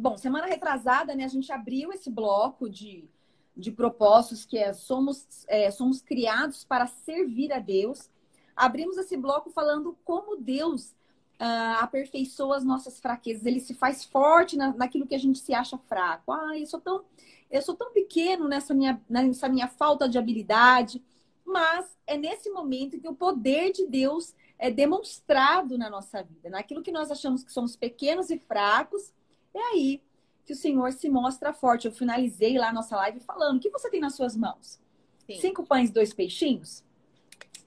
bom, semana retrasada, né, a gente abriu esse bloco de, de propósitos que é somos, é, somos criados para servir a Deus. Abrimos esse bloco falando como Deus uh, aperfeiçoa as nossas fraquezas. Ele se faz forte na, naquilo que a gente se acha fraco. Ah, eu sou tão, eu sou tão pequeno nessa minha, nessa minha falta de habilidade. Mas é nesse momento que o poder de Deus é demonstrado na nossa vida. Naquilo que nós achamos que somos pequenos e fracos, é aí que o Senhor se mostra forte. Eu finalizei lá a nossa live falando: o que você tem nas suas mãos? Sim. Cinco pães e dois peixinhos?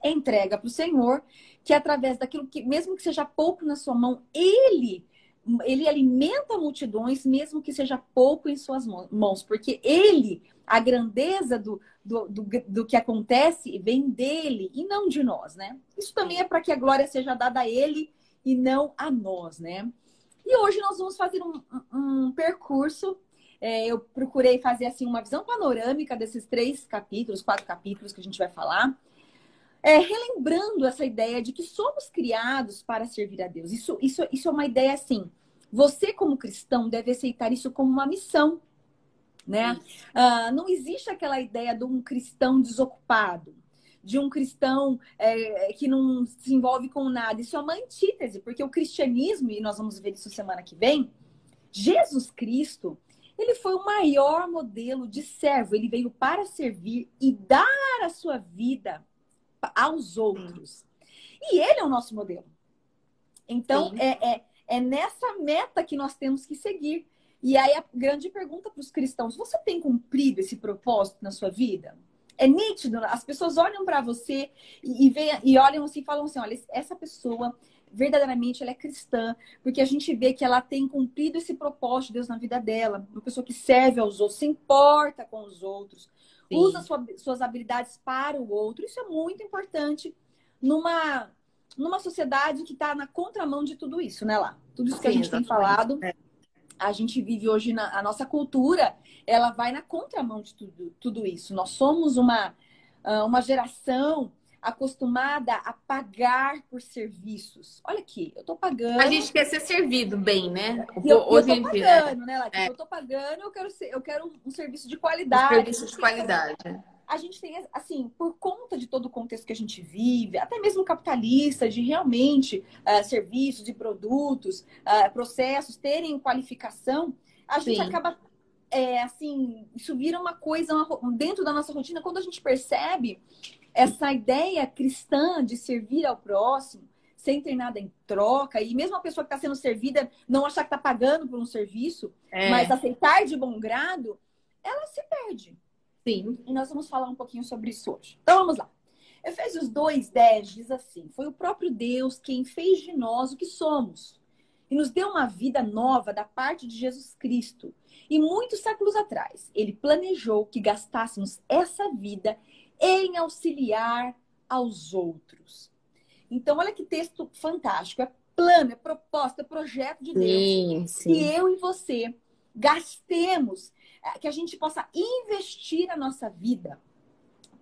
Entrega para o Senhor, que através daquilo que, mesmo que seja pouco na sua mão, Ele ele alimenta multidões, mesmo que seja pouco em suas mãos, porque ele, a grandeza do, do, do, do, que acontece, vem dele e não de nós, né? Isso também é para que a glória seja dada a ele e não a nós, né? E hoje nós vamos fazer um, um percurso. É, eu procurei fazer assim uma visão panorâmica desses três capítulos, quatro capítulos que a gente vai falar. É, relembrando essa ideia de que somos criados para servir a Deus. Isso, isso, isso é uma ideia assim. Você, como cristão, deve aceitar isso como uma missão. Né? Uh, não existe aquela ideia de um cristão desocupado de um cristão é, que não se envolve com nada. Isso é uma antítese, porque o cristianismo, e nós vamos ver isso semana que vem, Jesus Cristo, ele foi o maior modelo de servo. Ele veio para servir e dar a sua vida aos outros. E ele é o nosso modelo. Então, é, é, é nessa meta que nós temos que seguir. E aí a grande pergunta para os cristãos: você tem cumprido esse propósito na sua vida? É nítido, as pessoas olham para você e, e, veem, e olham assim e falam assim: olha, essa pessoa verdadeiramente ela é cristã, porque a gente vê que ela tem cumprido esse propósito de Deus na vida dela, uma pessoa que serve aos outros, se importa com os outros, Sim. usa sua, suas habilidades para o outro. Isso é muito importante numa, numa sociedade que está na contramão de tudo isso, né, lá? Tudo isso que Sim, a gente exatamente. tem falado. É a gente vive hoje na a nossa cultura, ela vai na contramão de tudo, tudo isso. Nós somos uma, ah, uma geração acostumada a pagar por serviços. Olha aqui, eu tô pagando. A gente quer ser servido bem, né? Eu, hoje eu tô pagando, né, Latif? É. Eu tô pagando, eu quero ser, eu quero um, serviço de qualidade. Um serviço de qualidade a gente tem, assim, por conta de todo o contexto que a gente vive, até mesmo capitalista, de realmente uh, serviços e produtos, uh, processos terem qualificação, a gente Sim. acaba, é, assim, isso vira uma coisa uma, dentro da nossa rotina, quando a gente percebe essa ideia cristã de servir ao próximo, sem ter nada em troca, e mesmo a pessoa que está sendo servida não achar que está pagando por um serviço, é. mas aceitar de bom grado, ela se perde. Sim. E nós vamos falar um pouquinho sobre isso hoje. Então vamos lá. Efésios 2:10 diz assim: Foi o próprio Deus quem fez de nós o que somos e nos deu uma vida nova da parte de Jesus Cristo. E muitos séculos atrás, ele planejou que gastássemos essa vida em auxiliar aos outros. Então, olha que texto fantástico. É plano, é proposta, é projeto de Deus. Sim, sim. Que eu e você gastemos que a gente possa investir a nossa vida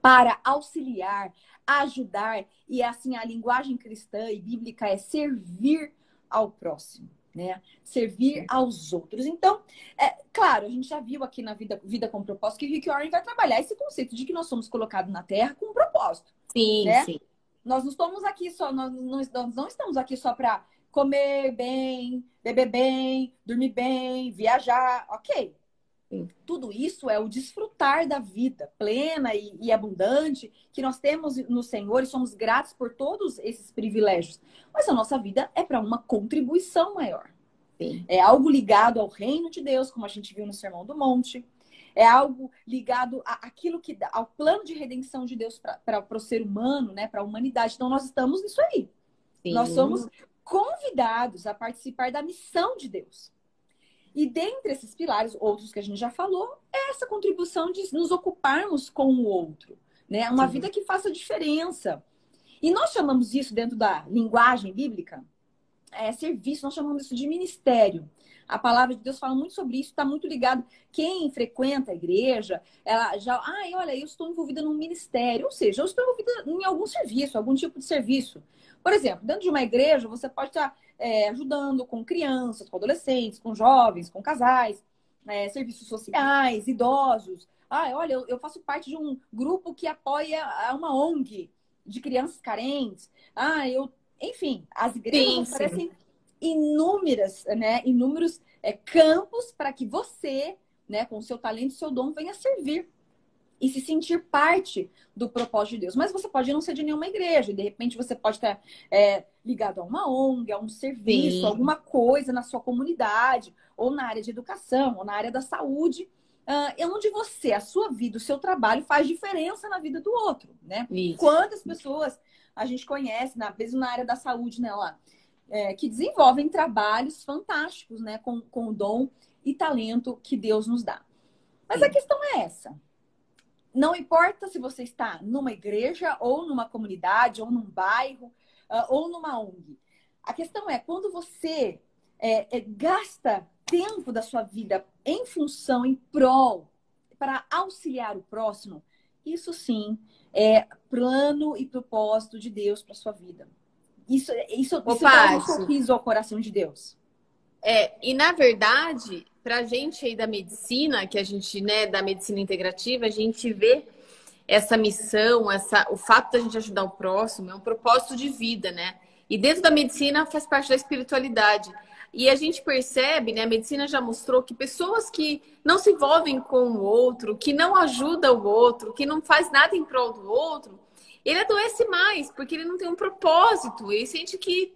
para auxiliar, ajudar, e assim a linguagem cristã e bíblica é servir ao próximo. Né? Servir aos outros. Então, é claro, a gente já viu aqui na vida, vida com propósito que Rick Warren vai trabalhar esse conceito de que nós somos colocados na Terra com um propósito. Sim, né? sim. Nós não estamos aqui só, nós não, nós não estamos aqui só para comer bem, beber bem, dormir bem, viajar, ok. Tudo isso é o desfrutar da vida plena e, e, abundante que nós temos no Senhor e somos gratos por todos esses privilégios. Mas a nossa vida é para uma contribuição maior. Sim. É algo ligado ao reino de Deus, como a gente viu no Sermão do Monte. É algo ligado àquilo que ao plano de redenção de Deus para o ser humano, né, para a humanidade. Então nós estamos nisso aí. Sim. Nós somos convidados a participar da missão de Deus. E dentre esses pilares, outros que a gente já falou, é essa contribuição de nos ocuparmos com o outro, né? Uma Sim. vida que faça diferença. E nós chamamos isso dentro da linguagem bíblica, é serviço, nós chamamos isso de ministério. A palavra de Deus fala muito sobre isso, está muito ligado. Quem frequenta a igreja, ela já, ai, olha, eu estou envolvida num ministério, ou seja, eu estou envolvida em algum serviço, algum tipo de serviço. Por exemplo, dentro de uma igreja, você pode estar é, ajudando com crianças, com adolescentes, com jovens, com casais, é, serviços sociais, idosos. Ah, olha, eu, eu faço parte de um grupo que apoia uma ONG de crianças carentes. Ah, eu. Enfim, as igrejas sim, oferecem sim. Inúmeras, né, inúmeros é, campos para que você, né, com o seu talento e seu dom, venha servir e se sentir parte do propósito de Deus. Mas você pode não ser de nenhuma igreja, e de repente você pode estar é, ligado a uma ONG, a um serviço, Sim. alguma coisa na sua comunidade, ou na área de educação, ou na área da saúde, uh, é onde você, a sua vida, o seu trabalho faz diferença na vida do outro, né? Isso. Quantas pessoas a gente conhece, na, mesmo na área da saúde, né, lá, é, que desenvolvem trabalhos fantásticos, né, com, com o dom e talento que Deus nos dá. Mas Sim. a questão é essa. Não importa se você está numa igreja, ou numa comunidade, ou num bairro, uh, ou numa ONG. A questão é, quando você é, é, gasta tempo da sua vida em função, em prol, para auxiliar o próximo, isso sim é plano e propósito de Deus para sua vida. Isso, isso, Opa, isso é um sorriso ao coração de Deus. É, e na verdade, para a gente aí da medicina, que a gente, né, da medicina integrativa, a gente vê essa missão, essa, o fato da gente ajudar o próximo é um propósito de vida, né? E dentro da medicina faz parte da espiritualidade. E a gente percebe, né, a medicina já mostrou que pessoas que não se envolvem com o outro, que não ajudam o outro, que não faz nada em prol do outro, ele adoece mais, porque ele não tem um propósito, ele sente que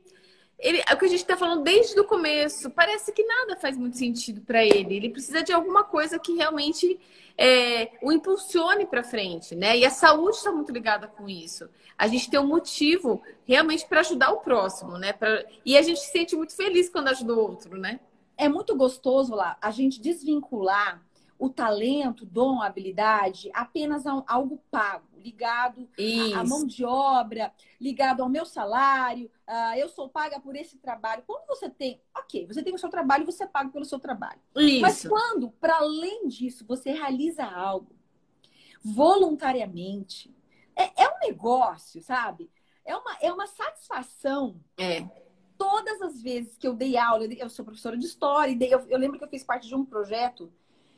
ele, é o que a gente está falando desde o começo. Parece que nada faz muito sentido para ele. Ele precisa de alguma coisa que realmente é, o impulsione para frente, né? E a saúde está muito ligada com isso. A gente tem um motivo realmente para ajudar o próximo, né? Pra... E a gente se sente muito feliz quando ajuda o outro, né? É muito gostoso lá a gente desvincular o talento, dom, habilidade apenas a algo pago, ligado à mão de obra, ligado ao meu salário, uh, eu sou paga por esse trabalho. Quando você tem, ok, você tem o seu trabalho, você paga pelo seu trabalho. Isso. Mas quando, para além disso, você realiza algo voluntariamente, é, é um negócio, sabe? É uma, é uma satisfação. É todas as vezes que eu dei aula, eu sou professora de história, eu, eu, lembro que eu fiz parte de um projeto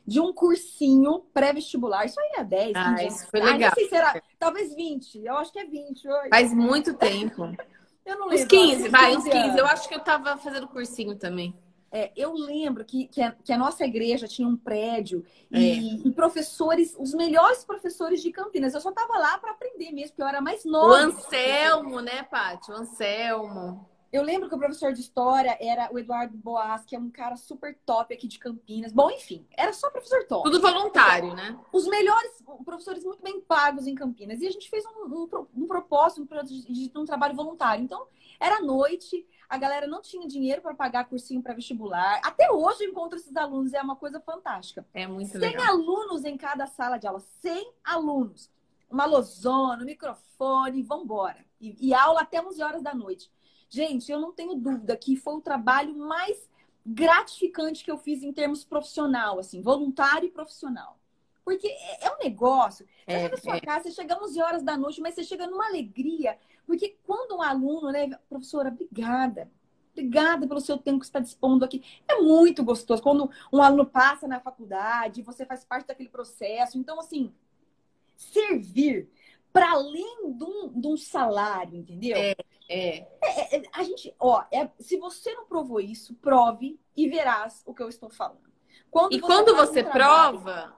de um cursinho pré-vestibular. Isso aí é 10, ah, 15 isso foi legal. Ah, não sei se era, talvez 20. Eu acho que é 20. Hoje. Faz muito tempo. eu não lembro. Uns 15, vai, uns 15. Eu acho que eu tava fazendo cursinho também. É, eu lembro que, que a, que, a, nossa igreja tinha um prédio é. e, e, professores, os melhores professores de Campinas. Eu só tava lá para aprender mesmo, porque eu era mais nova. O Anselmo, né, Paty? O Anselmo. Eu lembro que o professor de história era o Eduardo Boas, que é um cara super top aqui de Campinas. Bom, enfim, era só professor top. Tudo voluntário, né? Os melhores professores muito bem pagos em Campinas. E a gente fez um, um, um propósito de, de um trabalho voluntário. Então, era noite, a galera não tinha dinheiro para pagar cursinho para vestibular. Até hoje eu encontro esses alunos, é uma coisa fantástica. É muito 100 legal. alunos em cada sala de aula, 100 alunos. Uma lozona, um microfone, vambora. E, e aula até 11 horas da noite. Gente, eu não tenho dúvida que foi o trabalho mais gratificante que eu fiz em termos profissional, assim, voluntário e profissional. Porque é, é um negócio. Você é, na sua é. casa, você chega 11 horas da noite, mas você chega numa alegria. Porque quando um aluno, né, professora, obrigada. Obrigada pelo seu tempo que você está dispondo aqui. É muito gostoso. Quando um aluno passa na faculdade, você faz parte daquele processo. Então, assim, servir para além de um, de um, salário, entendeu? É, é. é, é a gente, ó, é, se você não provou isso, prove e verás o que eu estou falando. Quando e você quando você um prova,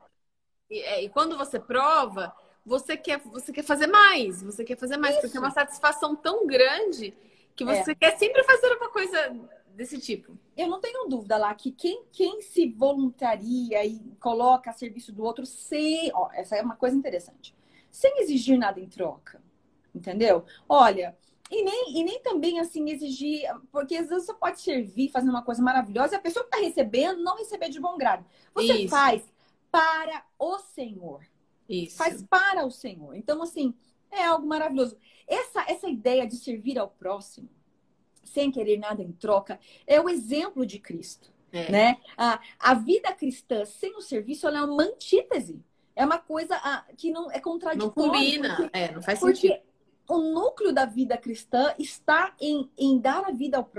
e, é, e, quando você prova, você quer, você quer fazer mais, você quer fazer mais, isso. porque é uma satisfação tão grande que você é. quer sempre fazer uma coisa desse tipo. Eu não tenho dúvida lá que quem, quem se voluntaria e coloca a serviço do outro, se, ó, essa é uma coisa interessante sem exigir nada em troca. Entendeu? Olha, e nem, e nem também assim exigir, porque às vezes você pode servir, fazer uma coisa maravilhosa e a pessoa que está recebendo não receber de bom grado. Você Isso. faz para o Senhor. Isso. Faz para o Senhor. Então, assim, é algo maravilhoso. Essa, essa ideia de servir ao próximo, sem querer nada em troca, é o exemplo de Cristo. É. Né? A, a vida cristã sem o serviço é uma antítese. É uma coisa ah, que não é contraditória. Não combina, porque, é, não faz sentido. o núcleo da vida cristã está em, em dar a vida ao,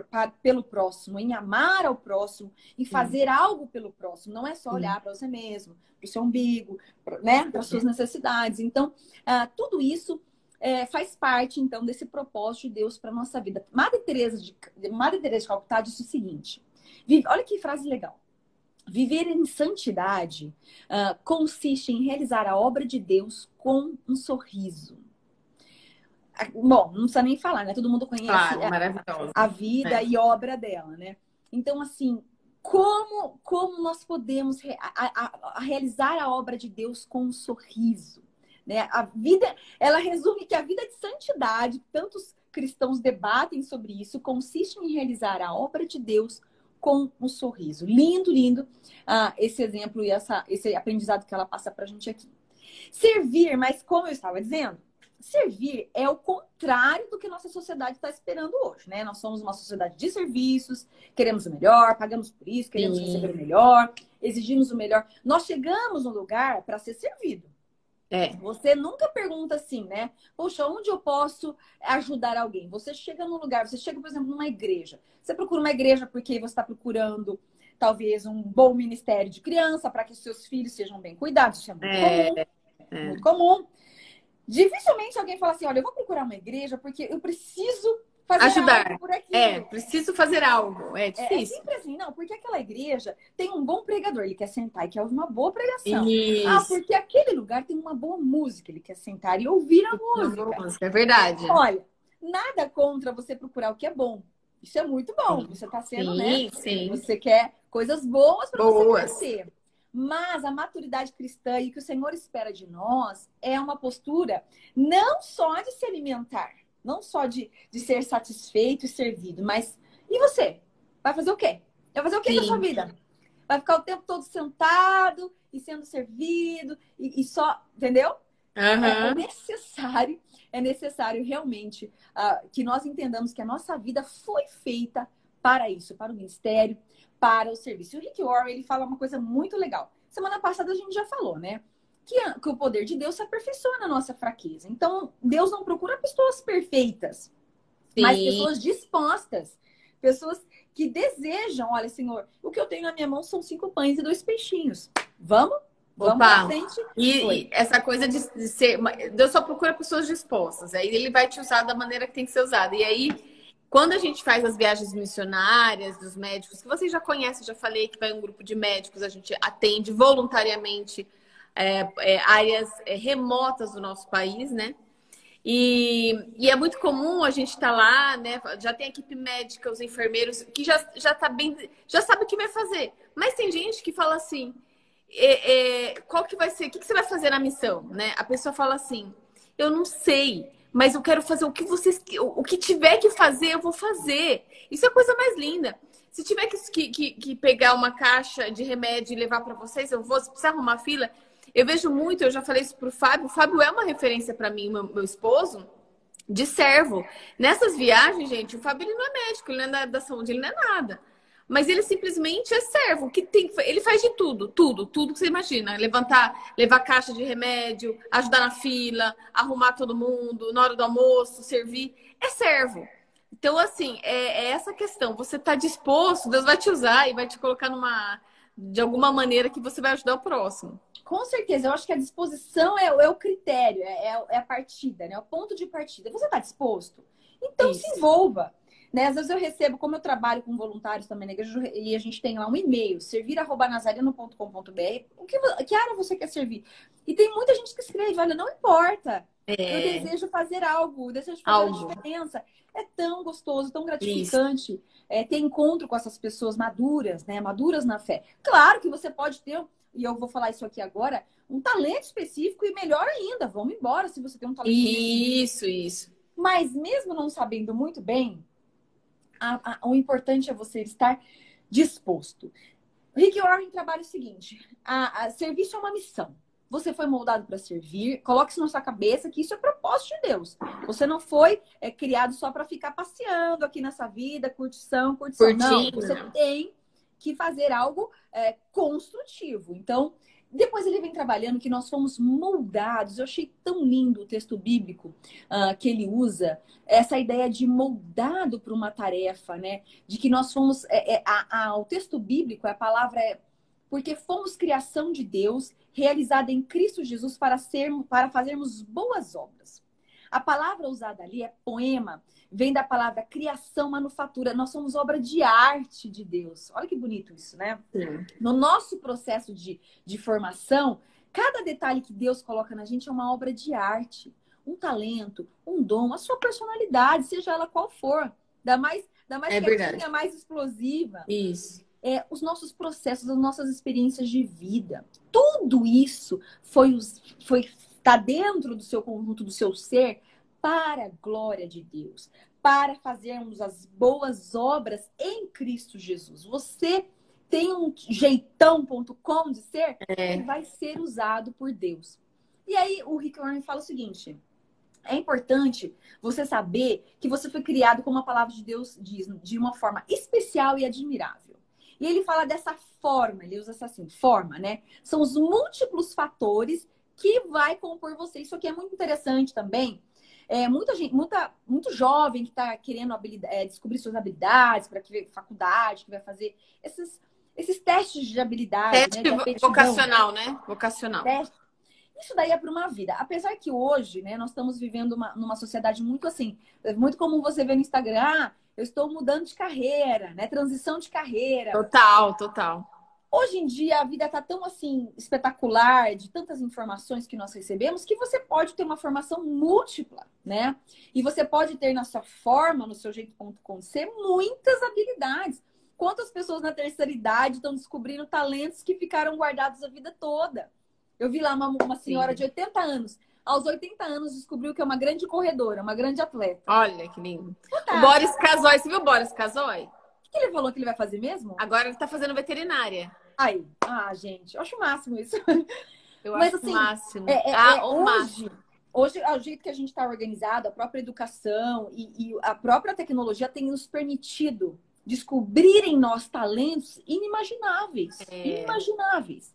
pelo próximo, em amar ao próximo, em fazer Sim. algo pelo próximo. Não é só olhar para você mesmo, para o seu umbigo, pra, né, para as suas necessidades. Então, ah, tudo isso é, faz parte, então, desse propósito de Deus para nossa vida. Madre Teresa de, Madre Teresa de Calcutá disse o seguinte: olha que frase legal. Viver em santidade uh, consiste em realizar a obra de Deus com um sorriso. Bom, não precisa nem falar, né? Todo mundo conhece claro, a, a, vida é. e obra dela, né? Então, assim, como, como nós podemos re, a, a, a realizar a obra de Deus com um sorriso? Né? A vida, ela resume que a vida de santidade, tantos cristãos debatem sobre isso, consiste em realizar a obra de Deus com um sorriso. Lindo, lindo ah, esse exemplo e essa, esse aprendizado que ela passa para a gente aqui. Servir, mas como eu estava dizendo, servir é o contrário do que nossa sociedade está esperando hoje, né? Nós somos uma sociedade de serviços, queremos o melhor, pagamos por isso, queremos Sim. receber o melhor, exigimos o melhor. Nós chegamos no lugar para ser servido. É. Você nunca pergunta assim, né? Poxa, onde eu posso ajudar alguém? Você chega num lugar, você chega, por exemplo, numa igreja. Você procura uma igreja porque você está procurando talvez um bom ministério de criança para que os seus filhos sejam bem cuidados. Isso é muito é. comum. É. Muito comum. Dificilmente alguém fala assim: olha, eu vou procurar uma igreja porque eu preciso fazer ajudar. algo por. É, preciso fazer algo. É difícil. É, é sempre assim, não, porque aquela igreja tem um bom pregador, ele quer sentar e quer ouvir uma boa pregação. Isso. Ah, porque aquele lugar tem uma boa música, ele quer sentar e ouvir a música. É verdade. Olha, nada contra você procurar o que é bom. Isso é muito bom. Você está sendo, sim, né? Sim. Você quer coisas boas para você crescer. Mas a maturidade cristã e que o Senhor espera de nós é uma postura não só de se alimentar, não só de, de ser satisfeito e servido, mas e você? Vai fazer o quê? Vai fazer o quê Sim. na sua vida? Vai ficar o tempo todo sentado e sendo servido e, e só, entendeu? Uhum. É necessário, é necessário realmente uh, que nós entendamos que a nossa vida foi feita para isso, para o ministério, para o serviço. O Rick Warren, ele fala uma coisa muito legal. Semana passada a gente já falou, né? Que, que o poder de Deus se aperfeiçoa na nossa fraqueza. Então, Deus não procura pessoas perfeitas, Sim. mas pessoas dispostas, pessoas que desejam, olha, Senhor, o que eu tenho na minha mão são cinco pães e dois peixinhos. Vamos? Vamos Opa. frente. E, e, essa coisa de, de, ser. Deus só procura pessoas dispostas. Aí ele vai te usar da maneira que tem que ser usada. E aí, quando a gente faz as viagens missionárias dos médicos, que vocês já conhecem, já falei que vai um grupo de médicos, a gente atende voluntariamente é, é, áreas é, remotas do nosso país, né? E, e, é muito comum a gente estar tá lá, né? Já tem equipe médica, os enfermeiros, que já, já tá bem, já sabe o que vai fazer. Mas tem gente que fala assim: é, é, qual que vai ser, o que, que você vai fazer na missão? Né? A pessoa fala assim: eu não sei, mas eu quero fazer o que vocês, o que tiver que fazer, eu vou fazer. Isso é a coisa mais linda. Se tiver que, que, que pegar uma caixa de remédio e levar para vocês, eu vou. Se precisar arrumar fila, eu vejo muito, eu já falei isso pro Fábio, o Fábio é uma referência para mim, meu, meu, esposo, de servo. Nessas viagens, gente, o Fábio ele não é médico, ele não é da, da saúde, ele não é nada. Mas ele simplesmente é servo, que tem, ele faz de tudo, tudo, tudo que você imagina. Levantar, levar caixa de remédio, ajudar na fila, arrumar todo mundo, na hora do almoço, servir. É servo. Então, assim, é, é essa questão. Você está disposto, Deus vai te usar e vai te colocar numa, de alguma maneira que você vai ajudar o próximo. Com certeza, eu acho que a disposição é, é o critério, é, é, é, a partida, né? É o ponto de partida. Você está disposto? Então Isso. se envolva. Né? Às vezes eu recebo, como eu trabalho com voluntários também na igreja, e a gente tem lá um e-mail, servir.nazareno.com.br, o que, que área você quer servir? E tem muita gente que escreve, olha, não importa, é. eu desejo fazer algo, eu desejo fazer algo. a diferença. É tão gostoso, tão gratificante é, ter encontro com essas pessoas maduras, né? Maduras na fé. Claro que você pode ter e eu vou falar isso aqui agora, um talento específico e melhor ainda, vamos embora se você tem um talento Isso, específico. isso. Mas mesmo não sabendo muito bem, a, a, o importante é você estar disposto. Rick Warren trabalha o seguinte: a, a serviço é uma missão. Você foi moldado para servir. Coloque isso na sua cabeça que isso é propósito de Deus. Você não foi é, criado só para ficar passeando aqui nessa vida, curtição, curtição. Curtindo. Não, você tem que fazer algo é, construtivo. Então, depois ele vem trabalhando que nós fomos moldados. Eu achei tão lindo o texto bíblico uh, que ele usa, essa ideia de moldado para uma tarefa, né? De que nós fomos. É, é, a, a, o texto bíblico, a palavra é porque fomos criação de Deus, realizada em Cristo Jesus para, ser, para fazermos boas obras. A palavra usada ali é poema, vem da palavra criação, manufatura. Nós somos obra de arte de Deus. Olha que bonito isso, né? Sim. No nosso processo de, de formação, cada detalhe que Deus coloca na gente é uma obra de arte. Um talento, um dom, a sua personalidade, seja ela qual for. Da mais, da mais é quietinha, mais explosiva. Isso. É, os nossos processos, as nossas experiências de vida. Tudo isso foi, foi está dentro do seu conjunto, do seu ser, para a glória de Deus, para fazermos as boas obras em Cristo Jesus. Você tem um jeitão.com de ser é. que vai ser usado por Deus. E aí o Rick Warren fala o seguinte: é importante você saber que você foi criado, como a palavra de Deus diz, de uma forma especial e admirável. E ele fala dessa forma, ele usa essa assim, forma, né? São os múltiplos fatores que vai compor você. Isso aqui é muito interessante também. É, muita gente, muita, muito jovem que está querendo é, descobrir suas habilidades para que faculdade, que vai fazer esses, esses testes de habilidade. Teste né, vocacional, né? Vocacional. Teste. Isso daí é para uma vida. Apesar que hoje, né, nós estamos vivendo uma, numa sociedade muito assim, muito como você vê no Instagram, ah, eu estou mudando de carreira, né? Transição de carreira. Total, total. Hoje em dia a vida está tão assim espetacular, de tantas informações que nós recebemos, que você pode ter uma formação múltipla, né? E você pode ter na sua forma, no seu jeito.com, ser muitas habilidades. Quantas pessoas na terceira idade estão descobrindo talentos que ficaram guardados a vida toda? Eu vi lá uma, uma senhora Sim. de 80 anos. Aos 80 anos descobriu que é uma grande corredora, uma grande atleta. Olha que lindo. O Boris Casoy, você viu o Boris Casoy? que ele falou que ele vai fazer mesmo? Agora ele tá fazendo veterinária. Aí, ah, gente, eu acho o máximo isso. Eu Mas, acho assim, o máximo. É, é, ah, é, o hoje, máximo. Hoje, o jeito que a gente está organizado, a própria educação e, e, a própria tecnologia tem nos permitido descobrir em nós talentos inimagináveis. É. Inimagináveis.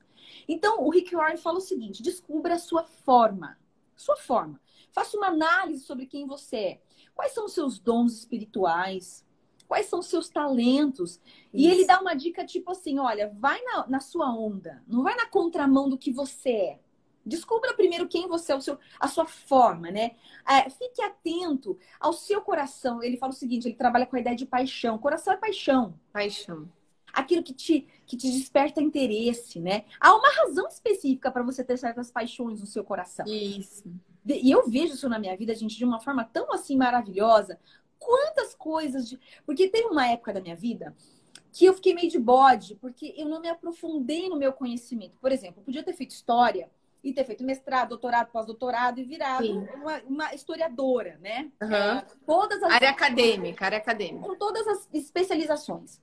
Então, o Rick Warren fala o seguinte: descubra a sua forma. Sua forma. Faça uma análise sobre quem você é. Quais são os seus dons espirituais? quais são os seus talentos. Isso. E ele dá uma dica tipo assim: olha, vai na, na, sua onda, não vai na contramão do que você é. Descubra primeiro quem você é, o seu, a sua forma, né? É, fique atento ao seu coração. Ele fala o seguinte: ele trabalha com a ideia de paixão. Coração é paixão. Paixão. Aquilo que te, que te desperta interesse, né? Há uma razão específica para você ter certas paixões no seu coração. Isso. E eu vejo isso na minha vida, gente, de uma forma tão assim maravilhosa quantas coisas. De... Porque teve uma época da minha vida que eu fiquei meio de bode, porque eu não me aprofundei no meu conhecimento. Por exemplo, eu podia ter feito história e ter feito mestrado, doutorado, pós-doutorado e virado uma, uma, historiadora, né? Uhum. É, todas as... Área acadêmica, área acadêmica. Com todas as especializações.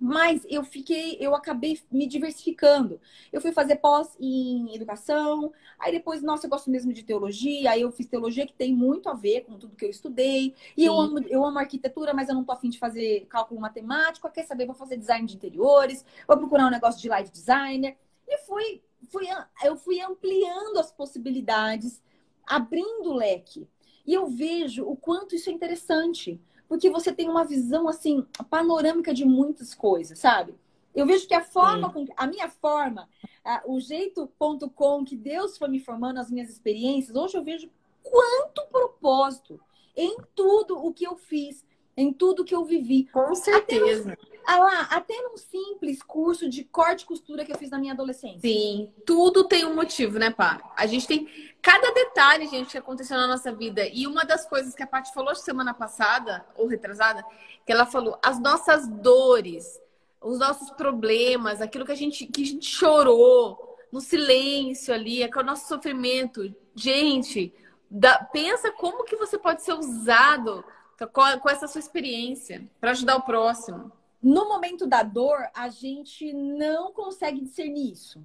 Mas eu fiquei, eu acabei me diversificando. Eu fui fazer pós em educação, aí depois, nossa, eu gosto mesmo de teologia, aí eu fiz teologia que tem muito a ver com tudo que eu estudei. E eu amo, eu amo arquitetura, mas eu não tô afim de fazer cálculo matemático. Quer saber? Vou fazer design de interiores, vou procurar um negócio de light designer. E fui, fui, eu fui ampliando as possibilidades, abrindo o leque. E eu vejo o quanto isso é interessante porque você tem uma visão assim panorâmica de muitas coisas, sabe? Eu vejo que a forma, com, a minha forma, a, o jeito.com que Deus foi me formando, as minhas experiências, hoje eu vejo quanto propósito em tudo o que eu fiz, em tudo que eu vivi. Com certeza. Até ah lá, até num simples curso de corte e costura que eu fiz na minha adolescência. Sim, tudo tem um motivo, né, Pá? A gente tem cada detalhe, gente, que aconteceu na nossa vida. E uma das coisas que a Paty falou semana passada, ou retrasada, que ela falou, as nossas dores, os nossos problemas, aquilo que a gente, que a gente chorou, no silêncio ali, é o nosso sofrimento. Gente, pensa como que você pode ser usado com, com essa sua experiência para ajudar o próximo no momento da dor, a gente não consegue discernir isso.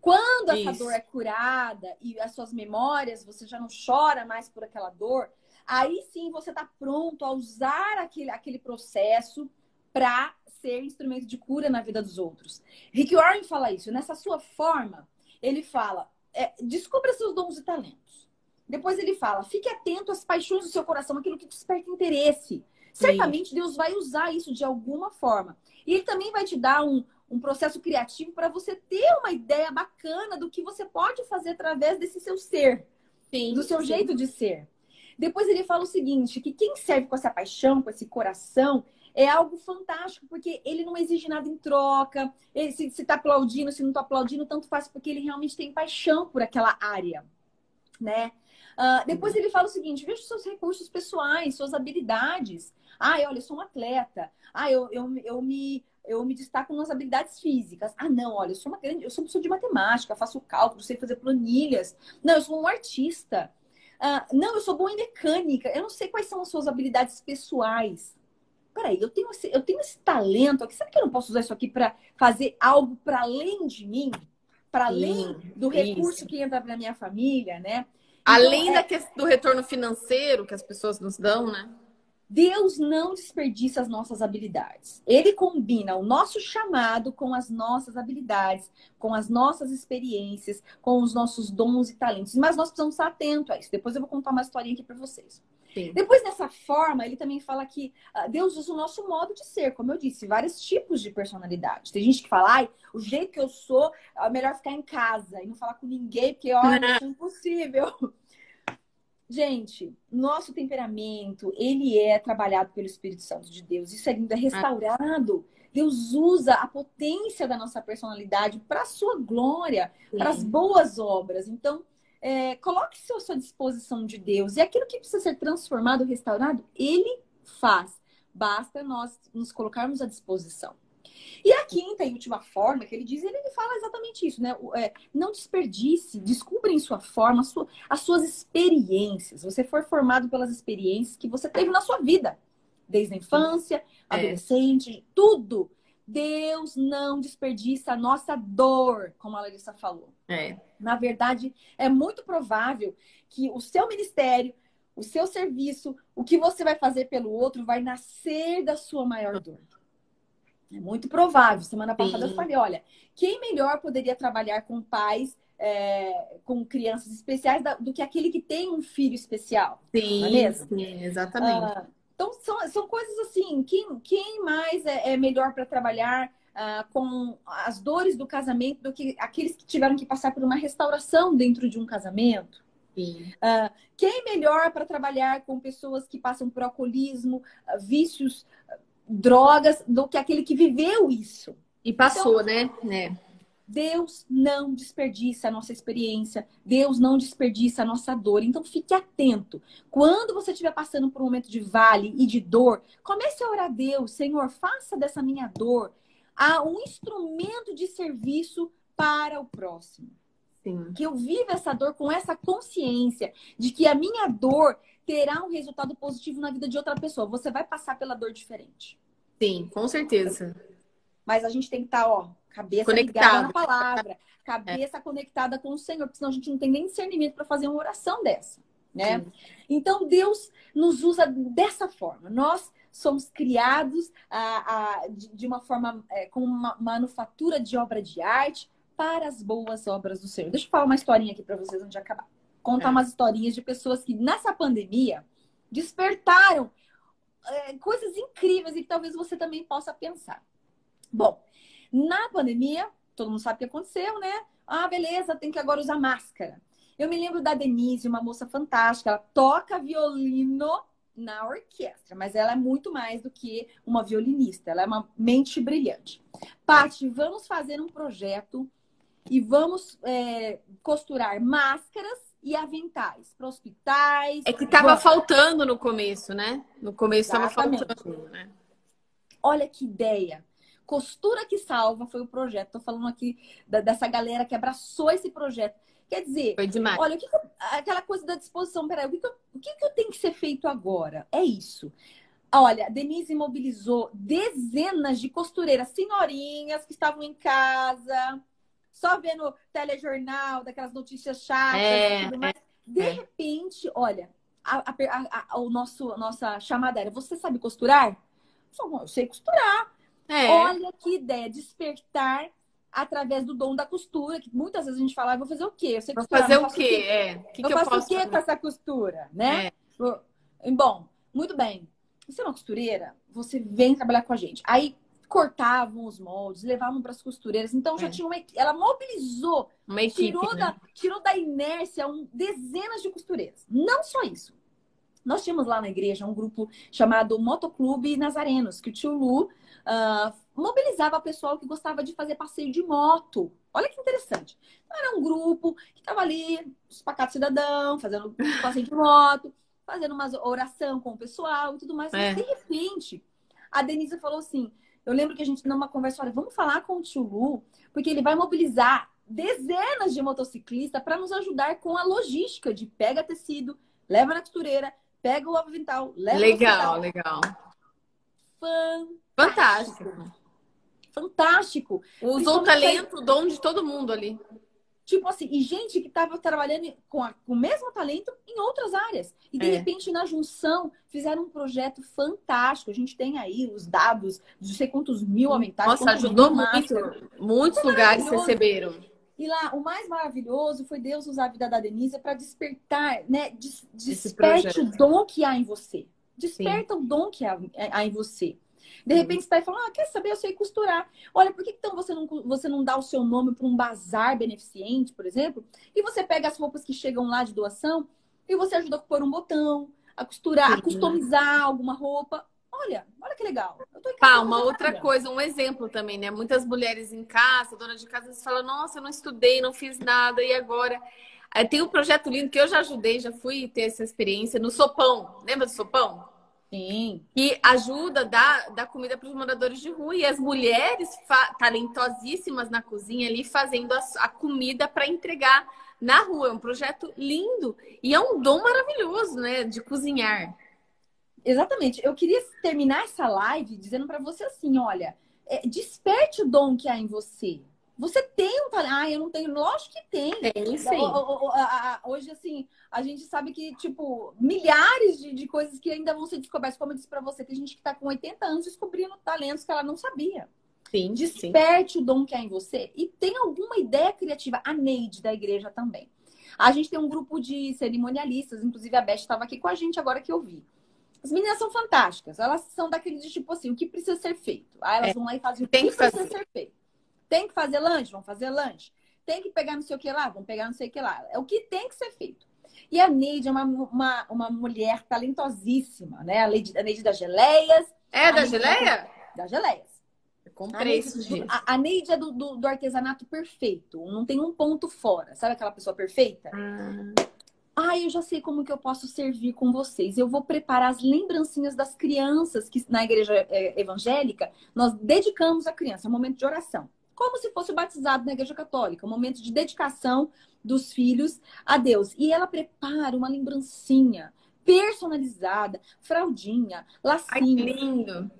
Quando essa isso. dor é curada e as suas memórias, você já não chora mais por aquela dor, aí sim você está pronto a usar aquele, aquele processo para ser instrumento de cura na vida dos outros. Rick Warren fala isso. Nessa sua forma, ele fala: é, descubra seus dons e talentos. Depois ele fala: fique atento às paixões do seu coração, aquilo que desperta interesse. Certamente Deus vai usar isso de alguma forma. E ele também vai te dar um, um processo criativo para você ter uma ideia bacana do que você pode fazer através desse seu ser, sim, do seu sim. jeito de ser. Depois ele fala o seguinte, que quem serve com essa paixão, com esse coração, é algo fantástico, porque ele não exige nada em troca. Ele, se, se tá aplaudindo, se não tá aplaudindo, tanto faz, porque ele realmente tem paixão por aquela área, né? Uh, depois ele fala o seguinte: veja os seus recursos pessoais, suas habilidades. Ah, olha, eu sou um atleta. Ah, eu, eu, eu me eu me destaco nas habilidades físicas. Ah, não, olha, eu sou uma grande, eu sou pessoa de matemática, faço cálculo, sei fazer planilhas. Não, eu sou um artista. Ah, não, eu sou boa em mecânica. Eu não sei quais são as suas habilidades pessoais. Peraí, eu tenho esse, eu tenho esse talento aqui. Será que eu não posso usar isso aqui para fazer algo para além de mim? Para além do recurso isso. que entra na minha família, né? Além então, é... do retorno financeiro que as pessoas nos dão, né? Deus não desperdiça as nossas habilidades. Ele combina o nosso chamado com as nossas habilidades, com as nossas experiências, com os nossos dons e talentos. Mas nós precisamos estar atentos a isso. Depois eu vou contar uma historinha aqui para vocês. Sim. Depois, dessa forma, ele também fala que uh, Deus usa o nosso modo de ser, como eu disse, vários tipos de personalidade. Tem gente que fala, ai, o jeito que eu sou, é melhor ficar em casa e não falar com ninguém, porque, olha, é impossível. Gente, nosso temperamento, ele é trabalhado pelo Espírito Santo de Deus. Isso é lindo, é restaurado. Deus usa a potência da nossa personalidade para a sua glória, para as boas obras. Então, é, coloque-se à sua disposição de Deus. E aquilo que precisa ser transformado, restaurado, Ele faz. Basta nós nos colocarmos à disposição. E a quinta e última forma que ele diz, ele fala exatamente isso, né? É, não desperdice, descubra em sua forma sua, as suas experiências. Você foi formado pelas experiências que você teve na sua vida, desde a infância, é. adolescente, tudo. Deus não desperdiça a nossa dor, como a Larissa falou. É. Na verdade, é muito provável que o seu ministério, o seu serviço, o que você vai fazer pelo outro vai nascer da sua maior dor. É muito provável. Semana passada Sim. eu falei, olha, quem melhor poderia trabalhar com pais, é, com crianças especiais, do que aquele que tem um filho especial? Sim, é sim exatamente. Ah, então, são, são coisas assim, quem, quem mais é, é melhor para trabalhar ah, com as dores do casamento do que aqueles que tiveram que passar por uma restauração dentro de um casamento? Uh, quem melhor para trabalhar com pessoas que passam por alcoolismo, uh, vícios, drogas do que aquele que viveu isso. E passou, então, né? É. Deus não desperdiça a nossa experiência, Deus não desperdiça a nossa dor. Então fique atento. Quando você estiver passando por um momento de vale e de dor, comece a orar a Deus, Senhor, faça dessa minha dor um instrumento de serviço para o próximo. Sim. Que eu viva essa dor com essa consciência de que a minha dor terá um resultado positivo na vida de outra pessoa. Você vai passar pela dor diferente. Sim, com certeza. Mas a gente tem que estar, tá, ó, cabeça Conectado. ligada na palavra, cabeça é. conectada com o Senhor, porque senão a gente não tem nem discernimento para fazer uma oração dessa, né? Sim. Então Deus nos usa dessa forma. Nós somos criados a, a, de, de, uma forma é, com uma manufatura de obra de arte para as boas obras do Senhor. Deixa eu falar uma historinha aqui para vocês antes de acabar contar é. umas historinhas de pessoas que nessa pandemia despertaram é, coisas incríveis e que talvez você também possa pensar. Bom, na pandemia, todo mundo sabe o que aconteceu, né? Ah, beleza, tem que agora usar máscara. Eu me lembro da Denise, uma moça fantástica, ela toca violino na orquestra, mas ela é muito mais do que uma violinista, ela é uma mente brilhante. Paty, vamos fazer um projeto e vamos é, costurar máscaras e aventais para hospitais. É que estava faltando no começo, né? No começo estava faltando, né? Olha que ideia. Costura que salva foi o projeto. Estou falando aqui da, dessa galera que abraçou esse projeto. Quer dizer, olha, que, que eu, aquela coisa da disposição, peraí, o, que, que, eu, o que, que eu tenho que ser feito agora? É isso. Olha, Denise mobilizou dezenas de costureiras, senhorinhas que estavam em casa, só vendo telejornal, daquelas notícias chatas é, e tudo mais. É, de é. repente, olha, a, a, a, o nosso, nossa chamada era: Você sabe costurar? Eu, eu sei costurar. É. Olha que ideia, despertar através do dom da costura, que muitas vezes a gente fala, ah, vou fazer o quê? Eu sei costurar, fazer o quê? O quê? É. Que eu que faço eu o quê fazer? com essa costura, né? É. Bom, muito bem. Você é uma costureira? Você vem trabalhar com a gente. Aí cortavam os moldes, levavam para as costureiras. Então já é. tinha uma ela mobilizou, uma equipe, tirou, né? da, tirou da inércia um, dezenas de costureiras. Não só isso. Nós tínhamos lá na igreja um grupo chamado Motoclube Nazarenos, que o tio Lu uh, mobilizava o pessoal que gostava de fazer passeio de moto. Olha que interessante. Então, era um grupo que estava ali, os pacatos cidadão, fazendo passeio de moto, fazendo uma oração com o pessoal e tudo mais. É. Mas, de repente, a Denise falou assim: eu lembro que a gente, numa conversa, olha, vamos falar com o tio Lu, porque ele vai mobilizar dezenas de motociclistas para nos ajudar com a logística de pega tecido, leva na costureira, pega o avental, leva Legal, legal. Fantástico. Fantástico. Usou o talento, o dom de todo mundo ali. Tipo assim, e gente que estava trabalhando com, a, com o mesmo talento em outras áreas. E de é. repente, na junção, fizeram um projeto fantástico. A gente tem aí os dados de não sei quantos mil aumentados. Nossa, ajudou muito. Muitos lugares receberam. E lá, o mais maravilhoso foi Deus usar a vida da Denise para despertar, né? Des, desperte o dom que há em você. Desperta Sim. o dom que há, há em você. De repente você está falando, ah, quer saber, eu sei costurar. Olha, por que então você não, você não dá o seu nome para um bazar beneficente, por exemplo? E você pega as roupas que chegam lá de doação e você ajuda a pôr um botão, a costurar, a customizar alguma roupa. Olha, olha que legal. Pá, uma outra coisa, um exemplo também, né? Muitas mulheres em casa, dona de casa, falam, nossa, eu não estudei, não fiz nada, e agora? Aí tem um projeto lindo que eu já ajudei, já fui ter essa experiência no Sopão. Lembra do Sopão? Sim. Que ajuda, dá, dá comida para os moradores de rua. E as mulheres talentosíssimas na cozinha ali fazendo a, a comida para entregar na rua. É um projeto lindo e é um dom maravilhoso, né? De cozinhar. Exatamente. Eu queria terminar essa live dizendo para você assim: olha, é, desperte o dom que há em você. Você tem um talento. Ah, eu não tenho. Lógico que tem. Tem, sim. Hoje, assim, a gente sabe que, tipo, milhares de, de coisas que ainda vão ser descobertas. Como eu disse pra você, tem gente que tá com 80 anos descobrindo talentos que ela não sabia. Sim. Desperte sim. o dom que há em você e tem alguma ideia criativa. A Neide da igreja também. A gente tem um grupo de cerimonialistas, inclusive a Beth estava aqui com a gente agora que eu vi. As meninas são fantásticas. Elas são daquele de tipo assim, o que precisa ser feito? Aí elas é. vão lá e fazem o que, que precisa fazer. ser feito. Tem que fazer lanche? Vão fazer lanche. Tem que pegar não sei o que lá? Vão pegar não sei o que lá. É o que tem que ser feito. E a Neide é uma, uma, uma mulher talentosíssima, né? A, Neide, a Neide das Geleias. É da Geleia? Da Geleias. Eu comprei a, a Neide é do, do, do, artesanato perfeito. Não tem um ponto fora. Sabe aquela pessoa perfeita? Ah. Ah, eu já sei como que eu posso servir com vocês. Eu vou preparar as lembrancinhas das crianças que na igreja é, evangélica nós dedicamos à criança, é um momento de oração como se fosse batizado na igreja católica, um momento de dedicação dos filhos a Deus. E ela prepara uma lembrancinha personalizada, fraldinha, lacinho. Ai, lindo.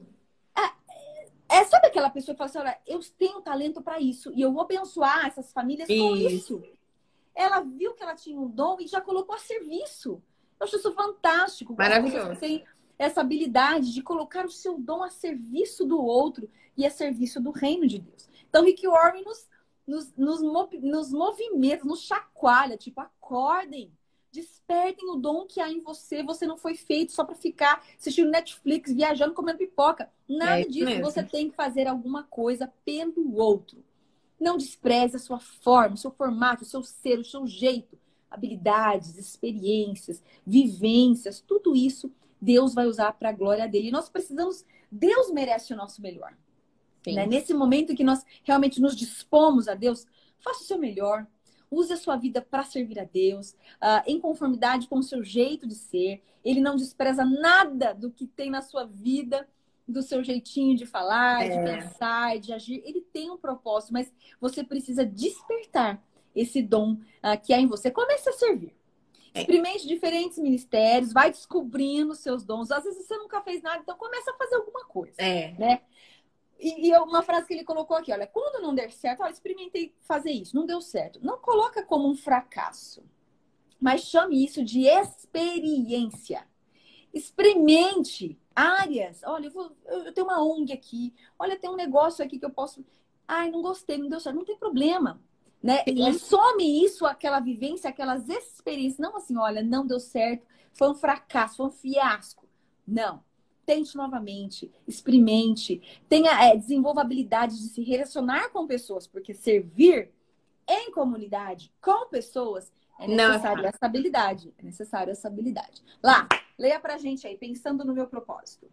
É, é, sabe aquela pessoa que fala assim, olha, eu tenho talento para isso e eu vou abençoar essas famílias com isso. Ela viu que ela tinha um dom e já colocou a serviço. Eu acho isso fantástico. Maravilhoso. Tem essa habilidade de colocar o seu dom a serviço do outro e a serviço do reino de Deus. Então, Rick Warren nos, nos, nos, nos movimenta, nos chacoalha, tipo, acordem, despertem o dom que há em você. Você não foi feito só para ficar assistindo Netflix, viajando, comendo pipoca. Nada é disso. Mesmo. Você tem que fazer alguma coisa pelo outro. Não despreze a sua forma, o seu formato, o seu ser, o seu jeito, habilidades, experiências, vivências, tudo isso Deus vai usar para a glória dele. E nós precisamos, Deus merece o nosso melhor. Né? Nesse momento em que nós realmente nos dispomos a Deus, faça o seu melhor. Use a sua vida para servir a Deus, uh, em conformidade com o seu jeito de ser. Ele não despreza nada do que tem na sua vida, do seu jeitinho de falar, é. de pensar, de agir. Ele tem um propósito, mas você precisa despertar esse dom uh, que há em você. Comece a servir. É. Experimente diferentes ministérios, vai descobrindo seus dons. Às vezes você nunca fez nada, então comece a fazer alguma coisa. É. Né? E, e, uma frase que ele colocou aqui, olha, quando não der certo, olha, experimentei fazer isso, não deu certo. Não coloca como um fracasso, mas chame isso de experiência. Experimente áreas. Olha, eu, vou, eu tenho uma ONG aqui. Olha, tem um negócio aqui que eu posso. Ai, não gostei, não deu certo. Não tem problema. Né? E some isso, aquela vivência, aquelas experiências. Não assim, olha, não deu certo, foi um fracasso, foi um fiasco. Não. Tente novamente, experimente, tenha, é, desenvolva habilidade de se relacionar com pessoas, porque servir em comunidade com pessoas é necessário essa habilidade. É necessário essa habilidade. Lá, leia pra gente aí, pensando no meu propósito.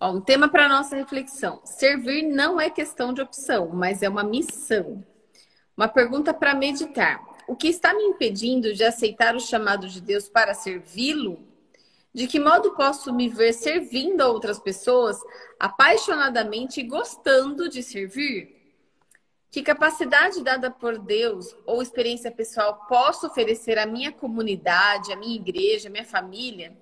Ó, um tema para nossa reflexão. Servir não é questão de opção, mas é uma missão. Uma pergunta para meditar. O que está me impedindo de aceitar o chamado de Deus para servi-lo? De que modo posso me ver servindo a outras pessoas apaixonadamente e gostando de servir? Que capacidade dada por Deus ou experiência pessoal posso oferecer à minha comunidade, à minha igreja, à minha família?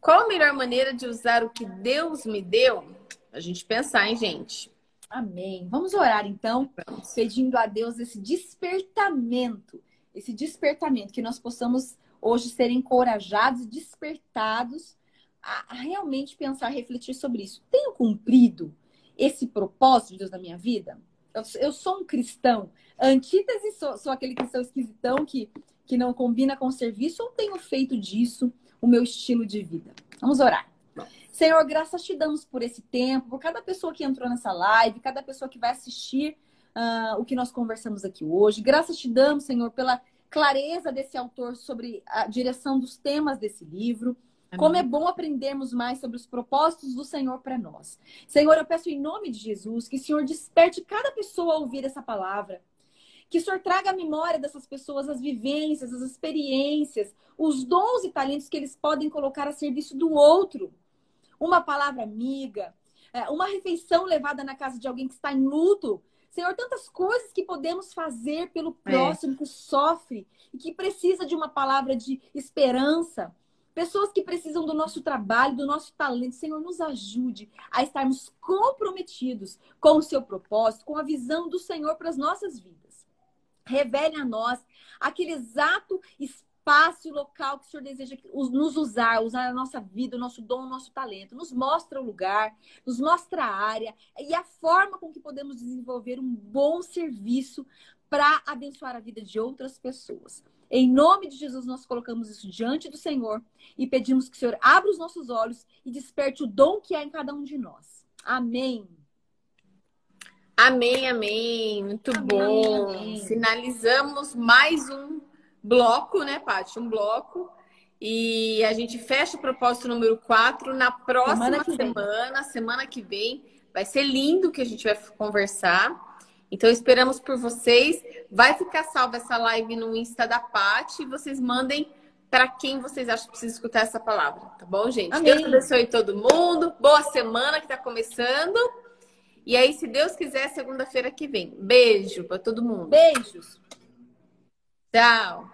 Qual a melhor maneira de usar o que Deus me deu? A gente pensar, hein, gente? Amém. Vamos orar então, Vamos. pedindo a Deus esse despertamento, esse despertamento, que nós possamos hoje ser encorajados e despertados a realmente pensar, refletir sobre isso. Tenho cumprido esse propósito de Deus na minha vida? Eu, eu sou um cristão. Antítese, sou, sou aquele cristão esquisitão que, que não combina com o serviço ou tenho feito disso o meu estilo de vida? Vamos orar. Senhor, graças te damos por esse tempo, por cada pessoa que entrou nessa live, cada pessoa que vai assistir uh, o que nós conversamos aqui hoje. Graças te damos, Senhor, pela clareza desse autor sobre a direção dos temas desse livro. Amém. Como é bom aprendermos mais sobre os propósitos do Senhor para nós. Senhor, eu peço em nome de Jesus que o Senhor desperte cada pessoa a ouvir essa palavra. Que o Senhor traga à memória dessas pessoas as vivências, as experiências, os dons e talentos que eles podem colocar a serviço do outro uma palavra amiga, é, uma refeição levada na casa de alguém que está em luto. Senhor, tantas coisas que podemos fazer pelo é. próximo é. que sofre e que precisa de uma palavra de esperança. Pessoas que precisam do nosso trabalho, do nosso talento. Senhor, nos ajude a estarmos comprometidos com o seu propósito, com a visão do Senhor para as nossas vidas. Revele a nós aquele exato espírito espaço e local que o Senhor deseja nos usar, usar a nossa vida, o nosso dom, o nosso talento. Nos mostra o lugar, nos mostra a área e a forma com que podemos desenvolver um bom serviço para abençoar a vida de outras pessoas. Em nome de Jesus, nós colocamos isso diante do Senhor e pedimos que o Senhor abra os nossos olhos e desperte o dom que há em cada um de nós. Amém. Amém, amém. Muito amém, bom. Amém. Finalizamos mais um bloco, né, Paty? Um bloco. E a gente fecha o propósito número 4 na próxima semana, semana, semana que vem. Vai ser lindo que a gente vai conversar. Então, esperamos por vocês. Vai ficar salva essa live no Insta da Paty. Vocês mandem para quem vocês acham que precisa escutar essa palavra. Tá bom, gente? Amém. Deus abençoe todo mundo. Boa semana que está começando. E aí, se Deus quiser, segunda-feira que vem. Beijo para todo mundo. Beijos. Tchau.